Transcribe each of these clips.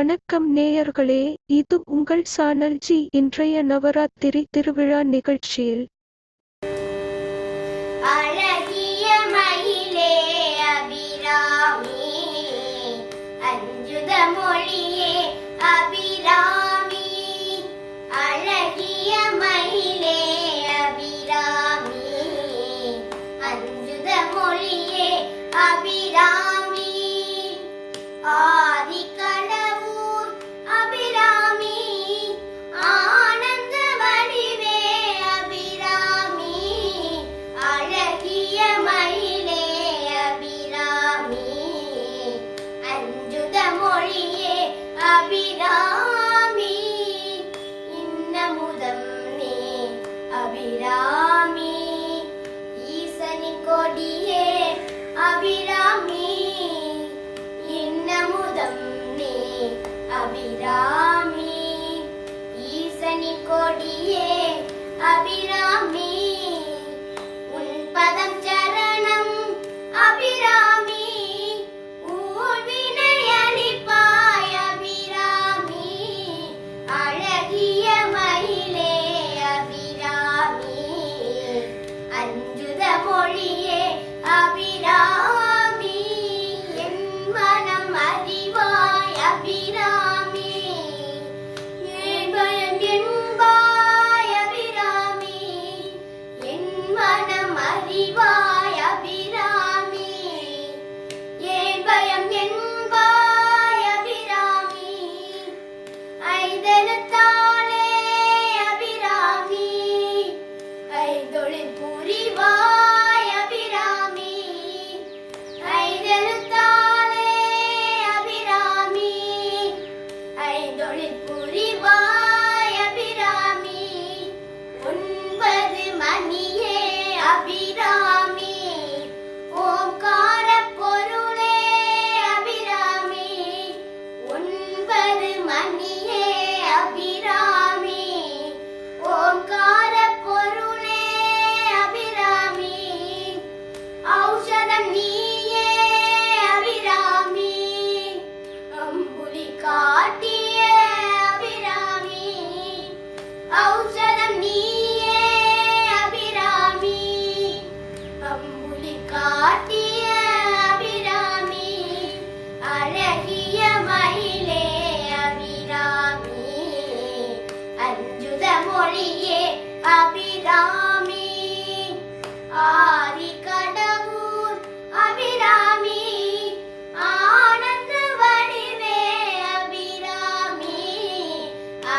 வணக்கம் நேயர்களே இது உங்கள் சானல்ஜி இன்றைய நவராத்திரி திருவிழா நிகழ்ச்சியில் yeah.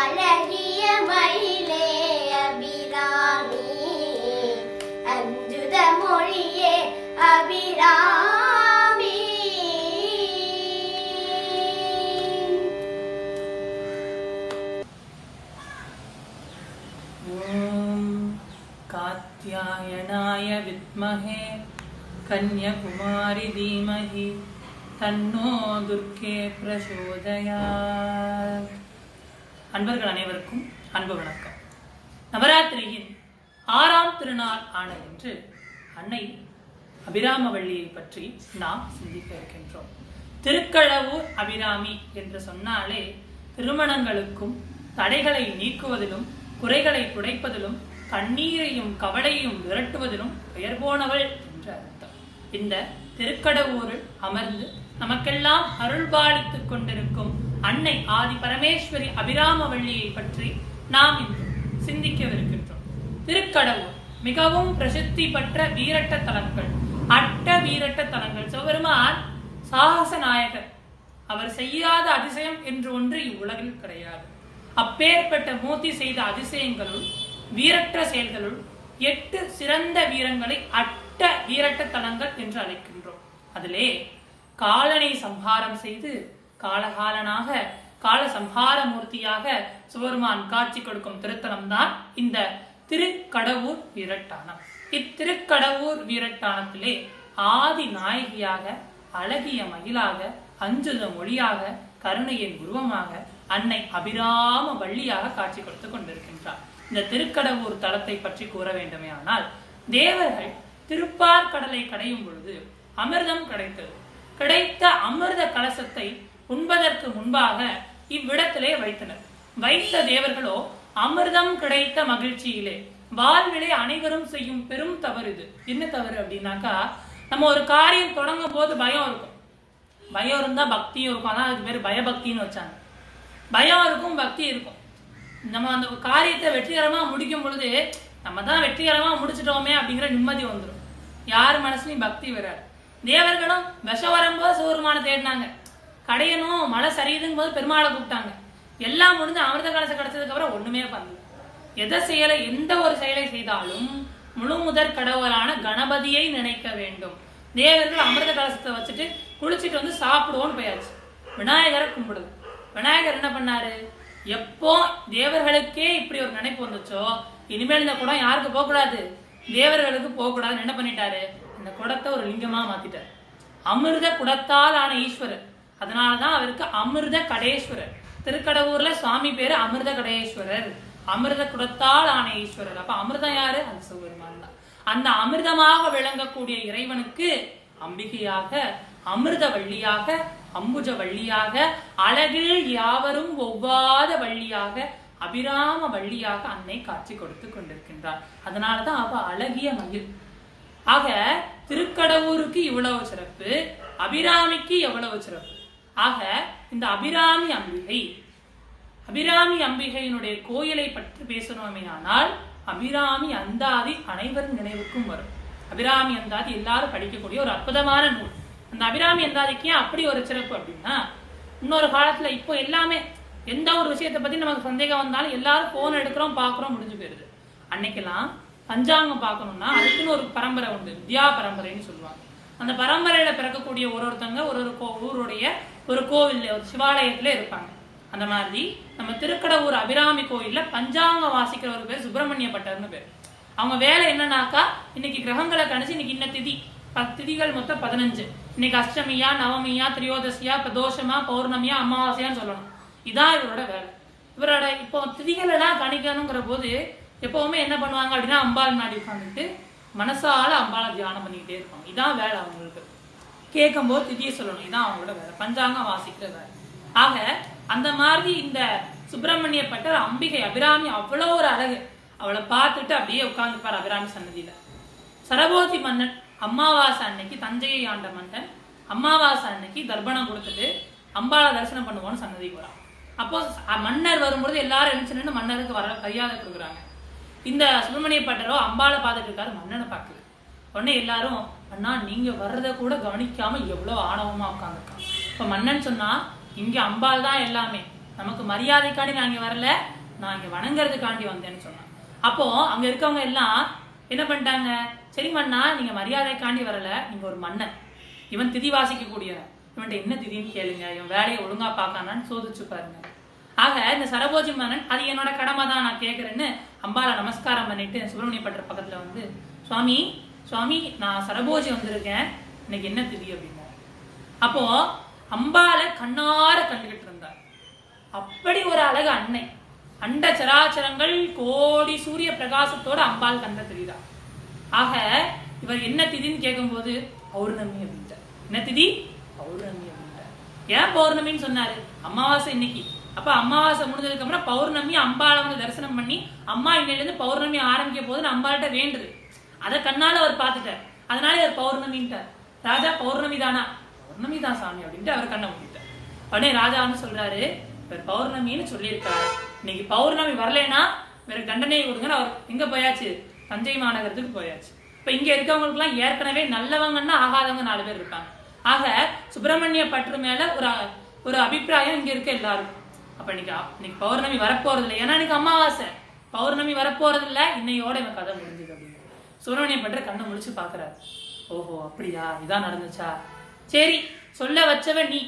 അലഹിയ മയിലേ അഭിരാമി. അഞ്ജുത മൊഴിയെ അഭിരാമി. കാത്യായനായ വിദ്മഹേ കന്യകുമാരി ധീമഹി തന്നോ ദുർഗേ പ്രചോദയാ அன்பர்கள் அனைவருக்கும் அன்பு வணக்கம். நவராத்திரியின் ஆறாம் திருநாள் ஆன என்று அன்னை அபிராமவள்ளியை பற்றி நாம் சிந்திக்க இருக்கின்றோம். திருக்களவூர் அபிராமி என்று சொன்னாலே திருமணங்களுக்கும் தடைகளை நீக்குவதிலும் குறைகளை துடைப்பதிலும் கண்ணீரையும் கவலையும் விரட்டுவதிலும் பெயர் போனவள் என்ற அர்த்தம். இந்த திருக்கடவூரில் அமர்ந்து நமக்கெல்லாம் அருள்பாலித்துக் கொண்டிருக்கும் அன்னை ஆதி பரமேஸ்வரி அபிராமவள்ளியை பற்றி நாம் இன்று சிந்திக்கவிருக்கின்றோம். திருக்கடவூர் மிகவும் பிரசித்தி பெற்ற வீரட்ட தலங்கள் அட்ட வீரட்ட தலங்கள். சிவபெருமான் சாகச நாயகர் அவர் செய்யாத அதிசயம் என்று ஒன்று இவ்வுலகில் கிடையாது. அப்பேற்பட்ட மூர்த்தி செய்த அதிசயங்களுள் வீரற்ற செயல்களுள் எட்டு சிறந்த வீரங்களை அட்ட வீரட்ட தலங்கள் என்று அழைக்கின்றோம். அதிலே காலனை சம்ஹாரம் செய்து காலகாலனாக கால சம்ஹார மூர்த்தியாக சிவபெருமான் காட்சி கொடுக்கும் திருத்தலம் தான் இந்த திருக்கடவூர் வீரட்டானம். இத்திருக்கடவூர் வீரட்டானத்திலே ஆதி நாயகியாக அழகிய மயிலாக அஞ்சுத மொழியாக கருணையின் உருவமாக அன்னை அபிராம வள்ளியாக காட்சி கொடுத்து கொண்டிருக்கின்றார். இந்த திருக்கடவூர் தலத்தை பற்றி கூற வேண்டுமே ஆனால் தேவர்கள் திருப்பார் கடலை கடையும் பொழுது அமிர்தம் கிடைத்தது. கிடைத்த அமிர்த கலசத்தை உண்பதற்கு முன்பாக இவ்விடத்திலே வைத்தனர். வைத்த தேவர்களோ அமிர்தம் கிடைத்த மகிழ்ச்சியிலே. வாழ்விலே அனைவரும் செய்யும் பெரும் தவறு இது. என்ன தவறு அப்படின்னாக்கா நம்ம ஒரு காரியம் தொடங்கும் போது பயம் இருக்கும். பயம் இருந்தா பக்தியும் இருக்கும். அதான் அதுக்கு பேர் பயபக்தின்னு வச்சாங்க. பயம் இருக்கும் பக்தி இருக்கும். நம்ம அந்த காரியத்தை வெற்றிகரமா முடிக்கும் பொழுது நம்ம தான் வெற்றிகரமா முடிச்சிட்டோமே அப்படிங்கிற நிம்மதி வந்துடும் யார் மனசுலயும் பக்தி வராது. தேவர்களும் விஷம் வரும்போது சிவருமான தேடினாங்க. கடையணும் மழை சரியுதுங்க போது பெருமாளை கூப்பிட்டாங்க. எல்லாம் முடிஞ்சு அமிர்த கலசம் கிடைச்சதுக்கு அப்புறம் ஒண்ணுமே பண்ணல. எதை செயலை எந்த ஒரு செயலை செய்தாலும் முழு முதற் கடவுளான கணபதியை நினைக்க வேண்டும். தேவர்கள் அமிர்த கலசத்தை வச்சுட்டு குளிச்சுட்டு வந்து சாப்பிடுவோம்னு போயாச்சு. விநாயகரை கும்பிடுது. விநாயகர் என்ன பண்ணாரு? எப்போ தேவர்களுக்கே இப்படி ஒரு நினைப்பு வந்துச்சோ இனிமேல் இந்த குடம் யாருக்கு போகக்கூடாது? தேவர்களுக்கு போகக்கூடாதுன்னு என்ன பண்ணிட்டாரு? இந்த குடத்தை ஒரு லிங்கமா மாத்திட்டார். அமிர்த குடத்தால் ஆன ஈஸ்வரர். அதனாலதான் அவருக்கு அமிர்த கடேஸ்வரர். திருக்கடவுர்ல சுவாமி பேரு அமிர்த கடேஸ்வரர். அமிர்த குடத்தால் ஆன ஈஸ்வரர். அப்ப அமிர்தம் யாரு? அந்த சிவபெருமான் தான். அந்த அமிர்தமாக விளங்கக்கூடிய இறைவனுக்கு அம்பிகையாக அமிர்த வள்ளியாக அம்புஜ வள்ளியாக அழகில் யாவரும் ஒவ்வாத வள்ளியாக அபிராம வள்ளியாக அன்னை காட்சி கொடுத்து கொண்டிருக்கின்றார். அதனாலதான் அவ அழகிய மயில். ஆக திருக்கடவுருக்கு இவ்வளவு சிறப்பு அபிராமிக்கு எவ்வளவு சிறப்பு? ஆக இந்த அபிராமி அம்பிகை அபிராமி அம்பிகையினுடைய கோயிலை பற்றி பேசணுமே ஆனால் அபிராமி அந்தாதி அனைவரும் நினைவுக்கும் வரும். அபிராமி அந்தாதி எல்லாரும் படிக்கக்கூடிய ஒரு அற்புதமான நூல். அந்த அபிராமி அந்தாதிக்கு ஏன் அப்படி ஒரு சிறப்பு அப்படின்னா இன்னொரு காலத்துல இப்போ எல்லாமே எந்த ஒரு விஷயத்தை பத்தி நமக்கு சந்தேகம் வந்தாலும் எல்லாரும் போன் எடுக்கிறோம் பாக்குறோம் முடிஞ்சு போயிருது. அன்னைக்கெல்லாம் பஞ்சாங்கம் பார்க்கணும்னா அதுக்குன்னு ஒரு பரம்பரை உண்டு. வித்யா பரம்பரைன்னு சொல்லுவாங்க. அந்த பரம்பரையில பிறக்கக்கூடிய ஒரு ஒருத்தங்க ஒரு ஒரு ஊருடைய ஒரு கோவில்ல ஒரு சிவாலயத்தில் இருப்பாங்க. அந்த மாதிரி நம்ம திருக்கடவுர் அபிராமி கோயிலில் பஞ்சாங்க வாசிக்கிற ஒரு பேர் சுப்பிரமணிய பட்டர்னு பேர். அவங்க வேலை என்னன்னாக்கா இன்னைக்கு கிரகங்களை கணிச்சு இன்னைக்கு இன்ன திதி. பத்து திதிகள் மொத்தம் பதினஞ்சு. இன்னைக்கு அஷ்டமியா நவமியா திரியோதசியா பிரதோஷமா பௌர்ணமியா அமாவாசையான்னு சொல்லணும். இதான் இவரோட வேலை. இவரோட இப்போ திதிகள் எல்லாம் கணிக்கணுங்கிற போது எப்பவுமே என்ன பண்ணுவாங்க அப்படின்னா அம்பாள் நாடி உட்காந்துட்டு மனசால அம்பாளை தியானம் பண்ணிக்கிட்டே இருப்பாங்க. இதான் வேலை அவங்களுக்கு. கேட்கும்போது திதியை சொல்லணும் இதான் அவங்களோட வேலை. பஞ்சாங்கம் வாசிக்கிற வேலை. ஆக அந்த மாதிரி இந்த சுப்பிரமணிய பட்டர் அம்பிகை அபிராமி அவ்வளோ ஒரு அழகு. அவளை பார்த்துட்டு அப்படியே உட்காந்துப்பார் அபிராமி சன்னதியில. சரபோதி மன்னன் அமாவாசை அன்னைக்கு தஞ்சையை ஆண்ட மன்னன் அமாவாசை அன்னைக்கு தர்ப்பணம் கொடுத்துட்டு அம்பாவை தரிசனம் பண்ணுவோம்னு சன்னதி வரான் அப்போ மன்னர் வரும்பொழுது எல்லாரும் எழுந்து மன்னருக்கு வர மரியாதை கொடுக்குறாங்க. இந்த சுப்பிரமணிய பட்டரோ அம்பாவை பார்த்துட்டு இருக்காரு மன்னனை பார்க்குது உடனே எல்லாரும் அண்ணா நீங்க வர்றத கூட கவனிக்காம எவ்வளவு ஆணவமா உட்காந்துருக்கான் இப்ப மன்னன் சொன்னா இங்க அம்பாள் தான் எல்லாமே. நமக்கு மரியாதைக்காண்டி நான் இங்க வரல. நான் இங்க வணங்குறதுக்காண்டி வந்தேன்னு சொன்னான். அப்போ அங்க இருக்கவங்க எல்லாம் என்ன பண்ணிட்டாங்க? சரி மண்ணா நீங்க மரியாதைக்காண்டி வரல. நீங்க ஒரு மன்னன். இவன் திதி வாசிக்க கூடியவன் இவன்ட்ட என்ன திதின்னு கேளுங்க. இவன் வேலையை ஒழுங்கா பார்க்கானான்னு சோதிச்சு பாருங்க. ஆக இந்த சரபோஜி மன்னன் அது என்னோட கடமை தான் நான் கேட்கறேன்னு அம்பாளை நமஸ்காரம் பண்ணிட்டு சுப்பிரமணிய பட்டர் பக்கத்துல வந்து சுவாமி சுவாமி நான் சரபோஜி வந்திருக்கேன். இன்னைக்கு என்ன திதி அப்படின்னா அப்போ அம்பாளை கண்ணார கண்டுகிட்டு இருந்தார். அப்படி ஒரு அழகு அன்னை. அண்ட சராச்சரங்கள் கோடி சூரிய பிரகாசத்தோட அம்பாள் கண்ட தெரியுதா ஆக இவர் என்ன திதின்னு கேட்கும்போது பௌர்ணமி அப்படின்ட்டார். என்ன திதி? பௌர்ணமி அப்படின்ட்டார். ஏன் பௌர்ணமின்னு சொன்னாரு? அமாவாசை இன்னைக்கு. அப்ப அமாவாசை முடிஞ்சதுக்கு அப்புறம் பௌர்ணமி அம்பாளை வந்து தரிசனம் பண்ணி அம்மா இன்னையில இருந்து பௌர்ணமி ஆரம்பிக்க போதுன்னு அம்பாள்கிட்ட வேண்டுது. அதை கண்ணால அவர் பார்த்துட்டார். அதனால அவர் பௌர்ணமின்ட்டார். ராஜா பௌர்ணமி தானா? பௌர்ணமி தான் சாமி அப்படின்ட்டு அவர் கண்ணை மூடிட்டார். உடனே ராஜா வந்து சொல்றாரு இவர் பௌர்ணமின்னு சொல்லியிருக்காரு. இன்னைக்கு பௌர்ணமி வரலைன்னா வேற தண்டனையை கொடுங்கன்னு அவர் எங்க போயாச்சு? தஞ்சை மாநகரத்துக்கு போயாச்சு. இப்ப இங்க இருக்கவங்களுக்குலாம் ஏற்கனவே நல்லவங்கன்னா ஆகாதவங்க நாலு பேர் இருப்பாங்க ஆக சுப்பிரமணிய பற்று மேல ஒரு ஒரு அபிப்பிராயம் இங்க இருக்க எல்லாருக்கும். அப்ப இன்னைக்கு இன்னைக்கு பௌர்ணமி வரப்போறது இல்லை ஏன்னா இன்னைக்கு அமாவாசை. பௌர்ணமி வரப்போறது இல்லை இன்னையோட இவன் கதை முடிஞ்சது. சுப்பிரமணிய பற்று கண்ணை முழிச்சு பாக்குறாரு. ஓஹோ அப்படியா? இதான் நடந்துச்சா? சரி சொல்ல வச்சவ நீ.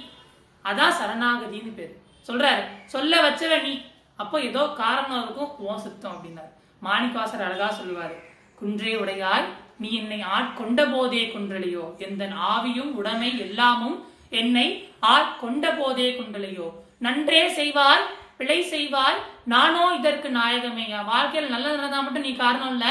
அதான் சரணாகதின்னு பேரு. சொல்றாரு சொல்ல வச்சவ நீ. அப்போ ஏதோ காரணம் இருக்கும் உன் சுத்தம் அப்படின்னாரு. மாணிக்கவாசர் அழகா சொல்லுவாரு. குன்றே உடையாய் நீ என்னை ஆட்கொண்ட போதே குன்றலையோ எந்தன் ஆவியும் உடைமை எல்லாமும் என்னை ஆட்கொண்ட போதே குன்றலையோ நன்றே செய்வாய் பிழை செய்வாய் நானோ இதற்கு நாயகமே. வாழ்க்கையில் நல்லது நடந்தா மட்டும் நீ காரணம் இல்ல.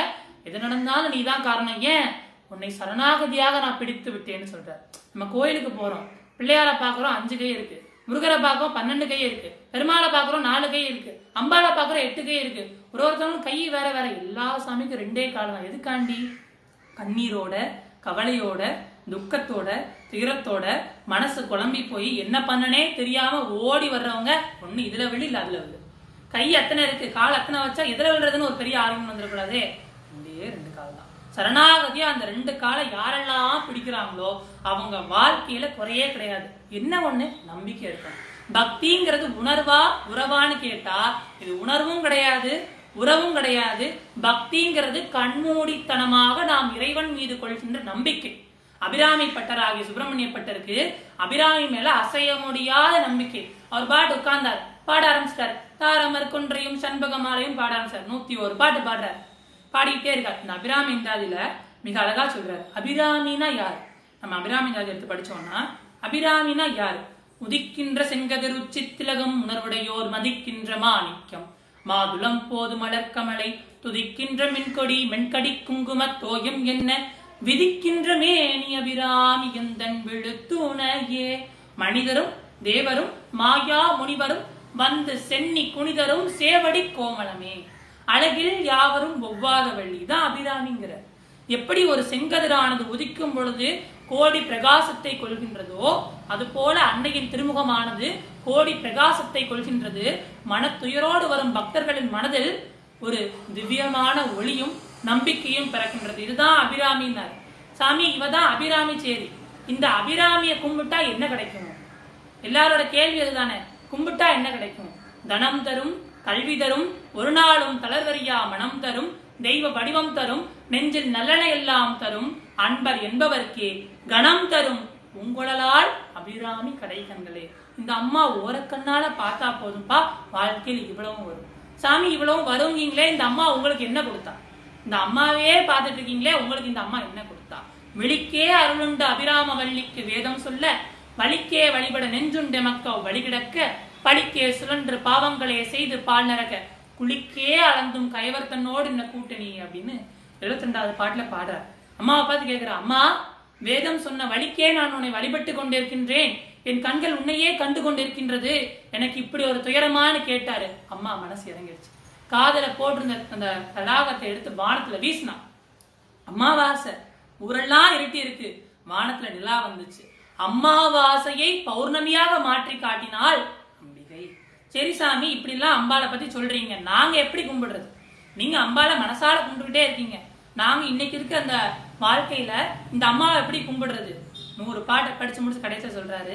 எது நடந்தாலும் நீ தான் காரணம். ஏன்? உன்னை சரணாகதியாக நான் பிடித்து விட்டேன்னு சொல்றார். நம்ம கோயிலுக்கு போறோம். பிள்ளையாரை பாக்குறோம் அஞ்சு கை இருக்கு. முருகரை பார்க்குறோம் பன்னெண்டு கை இருக்கு. பெருமாளை பார்க்குறோம் நாலு கை இருக்கு. அம்பாளை பார்க்குறோம் எட்டு கை இருக்கு. ஒரு ஒருத்தவங்களும் கை வேற வேற. எல்லா சாமிக்கும் ரெண்டே காலம் தான். எதுக்காண்டி? கண்ணீரோட கவலையோட துக்கத்தோட துயரத்தோட மனசு குழம்பி போய் என்ன பண்ணனே தெரியாம ஓடி வர்றவங்க ஒண்ணு இதுல விழு இல்ல அதுல விழு. கை அத்தனை இருக்கு. கால் அத்தனை வச்சா இதுல விழுறதுன்னு ஒரு பெரிய ஆர்வம் வந்துடக்கூடாதே. ரெண்டே ரெண்டு கால் தான். சரணாகதியா அந்த ரெண்டு காலை யாரெல்லாம் பிடிக்கிறாங்களோ அவங்க வாழ்க்கையில குறையே கிடையாது. என்ன ஒண்ணு? நம்பிக்கை இருக்கும். பக்திங்கிறது உணர்வா? உறவான்னு கேட்டா இது உணர்வும் கிடையாது உறவும் கிடையாது. பக்திங்கிறது கண்மூடித்தனமாக நாம் இறைவன் மீது கொள்கின்ற நம்பிக்கை. அபிராமி பட்டராகிய சுப்பிரமணிய பட்டருக்கு அபிராமி மேல அசைய முடியாத நம்பிக்கை. அவர் பாட்டு உட்கார்ந்தார் பாட ஆரம்பிச்சிட்டார். தாரமர் குன்றையும் சண்பகமாலையும் பாட ஆரம்பிச்சார். நூத்தி ஒரு பாட்டு பாடுறார். பாடிக்கிட்டே இருக்கார். இந்த அபிராமி இந்தாதில மிக அழகா சொல்றாரு. அபிராமினா யார்? நம்ம அபிராமி இந்தாதி எடுத்து படிச்சோம்னா அபிராமினா யார்? உதிக்கின்ற செங்கதிர் உச்சித்திலகம் உணர்வுடையோர் மதிக்கின்ற மாணிக்கம். மாதுளம் போது மலர்க்கமலை துதிக்கின்ற மின்கொடி மென்கடி குங்கும தோயம் என்ன? விதிக்கின்ற மேனி அபிராமி எந்தன் விழுத்துணையே? மனிதரும் தேவரும் மாயா முனிவரும் வந்து சென்னி குனிதரும் சேவடி கோமலமே அழகில் யாவரும் ஒவ்வாத வள்ளி. தான் அபிராமிங்கிற. எப்படி ஒரு செங்கதிரானது உதிக்கும் பொழுது கோடி பிரகாசத்தை கொள்கின்றதோ அது போல அன்னையின் திருமுகமானது கோடி பிரகாசத்தை கொள்கின்றது. மனத்துயரோடு வரும் பக்தர்களின் மனதில் ஒரு திவ்யமான ஒளியும் நம்பிக்கையும் பிறக்கின்றது. இதுதான் அபிராமினார் சாமி இவதான் அபிராமி சேரி. இந்த அபிராமியை கும்பிட்டா என்ன கிடைக்கும்? எல்லாரோட கேள்வி அதுதானே. கும்பிட்டா என்ன கிடைக்கும்? தனம் தரும் கல்வி தரும் ஒரு நாளும் தளர்வரியா மனம் தரும் தெய்வ வடிவம் தரும் நெஞ்சில் நல்லன எல்லாம் தரும் அன்பர் என்பவர்க்கே கணம் தரும் உங்களால் அபிராமி கடைகங்களே இந்த அம்மா ஓரக்கண்ணால பார்த்தா போதும்பா வாழ்க்கையில் இவ்வளவும் வரும். சாமி இவ்வளவும் வருவீங்களே இந்த அம்மா உங்களுக்கு என்ன கொடுத்தா? இந்த அம்மாவே பார்த்துட்டு இருக்கீங்களே உங்களுக்கு இந்த அம்மா என்ன கொடுத்தா? விழிக்கே அருளுண்ட அபிராம வள்ளிக்கு வேதம் சொல்ல வலிக்கே வழிபட நெஞ்சுண்டெமக்க வழி வழிகிடக்க பழிக்கே சுழன்று பாவங்களே செய்து பால் நரக. குளிக்கே அளந்தும் கைவர்த்தனோடு இந்த என்ன கூட்டணி அப்படின்னு எழுபத்தி ரெண்டாவது பாட்டுல பாடுறார். அம்மாவை பார்த்து கேட்கிற அம்மா வேதம் சொன்ன வழிக்கே நான் உன்னை வழிபட்டு கொண்டிருக்கின்றேன். என் கண்கள் உன்னையே கண்டு கொண்டிருக்கின்றது. எனக்கு இப்படி ஒரு துயரமான்னு கேட்டாரு. அம்மா மனசு இறங்கிடுச்சு காதல போட்டிருந்த அந்த தடாகத்தை எடுத்து வானத்துல வீசினான். அம்மாவாசை ஊரெல்லாம் இருட்டி இருக்கு. வானத்துல நிலா வந்துச்சு. அம்மாவாசையை பௌர்ணமியாக மாற்றி காட்டினால் சரி சாமி இப்படி எல்லாம் அம்பாளை பத்தி சொல்றீங்க. நாங்க எப்படி கும்பிடுறது? நீங்க அம்பாளை மனசால கும்பிட்டுக்கிட்டே இருக்கீங்க. நாங்க இன்னைக்கு இருக்க அந்த வாழ்க்கையில இந்த அம்மாவை எப்படி கும்பிடுறது? நூறு பாட்டை படிச்சு முடிச்சு கடைசியா சொல்றாரு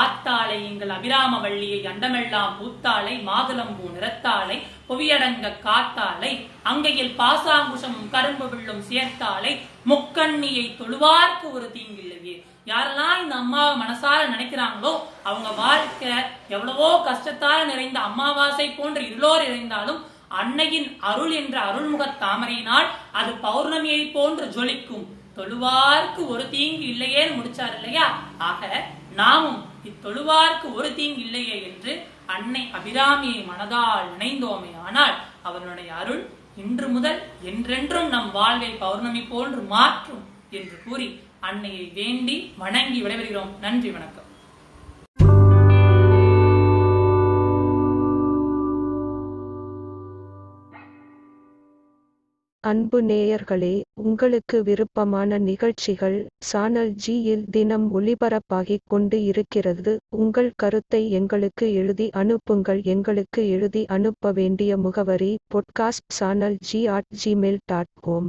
ஆத்தாளை எங்கள் அபிராம வள்ளியை அண்டமெல்லாம் பூத்தாளை மாதுளம்பூ நிறத்தாளை புவியடங்க காத்தாளை அங்கையில் பாசாங்குஷமும் கரும்பு வில்லும் சேர்த்தாளை முக்கண்ணியை தொழுவார்க்கு ஒரு தீங்கில்லையே யாரெல்லாம் இந்த அம்மாவை மனசார நினைக்கிறாங்களோ அவங்க வாழ்க்கை எவ்வளவோ கஷ்டத்தால் நிறைந்த அமாவாசை போன்ற இருளோர் இறைந்தாலும் அன்னையின் அருள் என்ற அருள்முக தாமரையினால் அது பௌர்ணமியை போன்று ஜொலிக்கும். தொழுவார்க்கு ஒரு தீங்கு இல்லையேன்னு முடிச்சார் இல்லையா? ஆக நாமும் இத்தொழுவார்க்கு ஒரு தீங்கு இல்லையே என்று அன்னை அபிராமியை மனதால் நினைந்தோமே ஆனால் அவனுடைய அருள் இன்று முதல் என்றென்றும் நம் வாழ்வை பௌர்ணமி போன்று மாற்றும் என்று கூறி அன்னையை வேண்டி வணங்கி விடைபெறுகிறோம். நன்றி வணக்கம். அன்பு நேயர்களே உங்களுக்கு விருப்பமான நிகழ்ச்சிகள் சானல் ஜியில் தினம் ஒளிபரப்பாகிக் கொண்டு இருக்கிறது. உங்கள் கருத்தை எங்களுக்கு எழுதி அனுப்புங்கள். எங்களுக்கு எழுதி அனுப்ப வேண்டிய முகவரி podcast channel G at Gmail dot com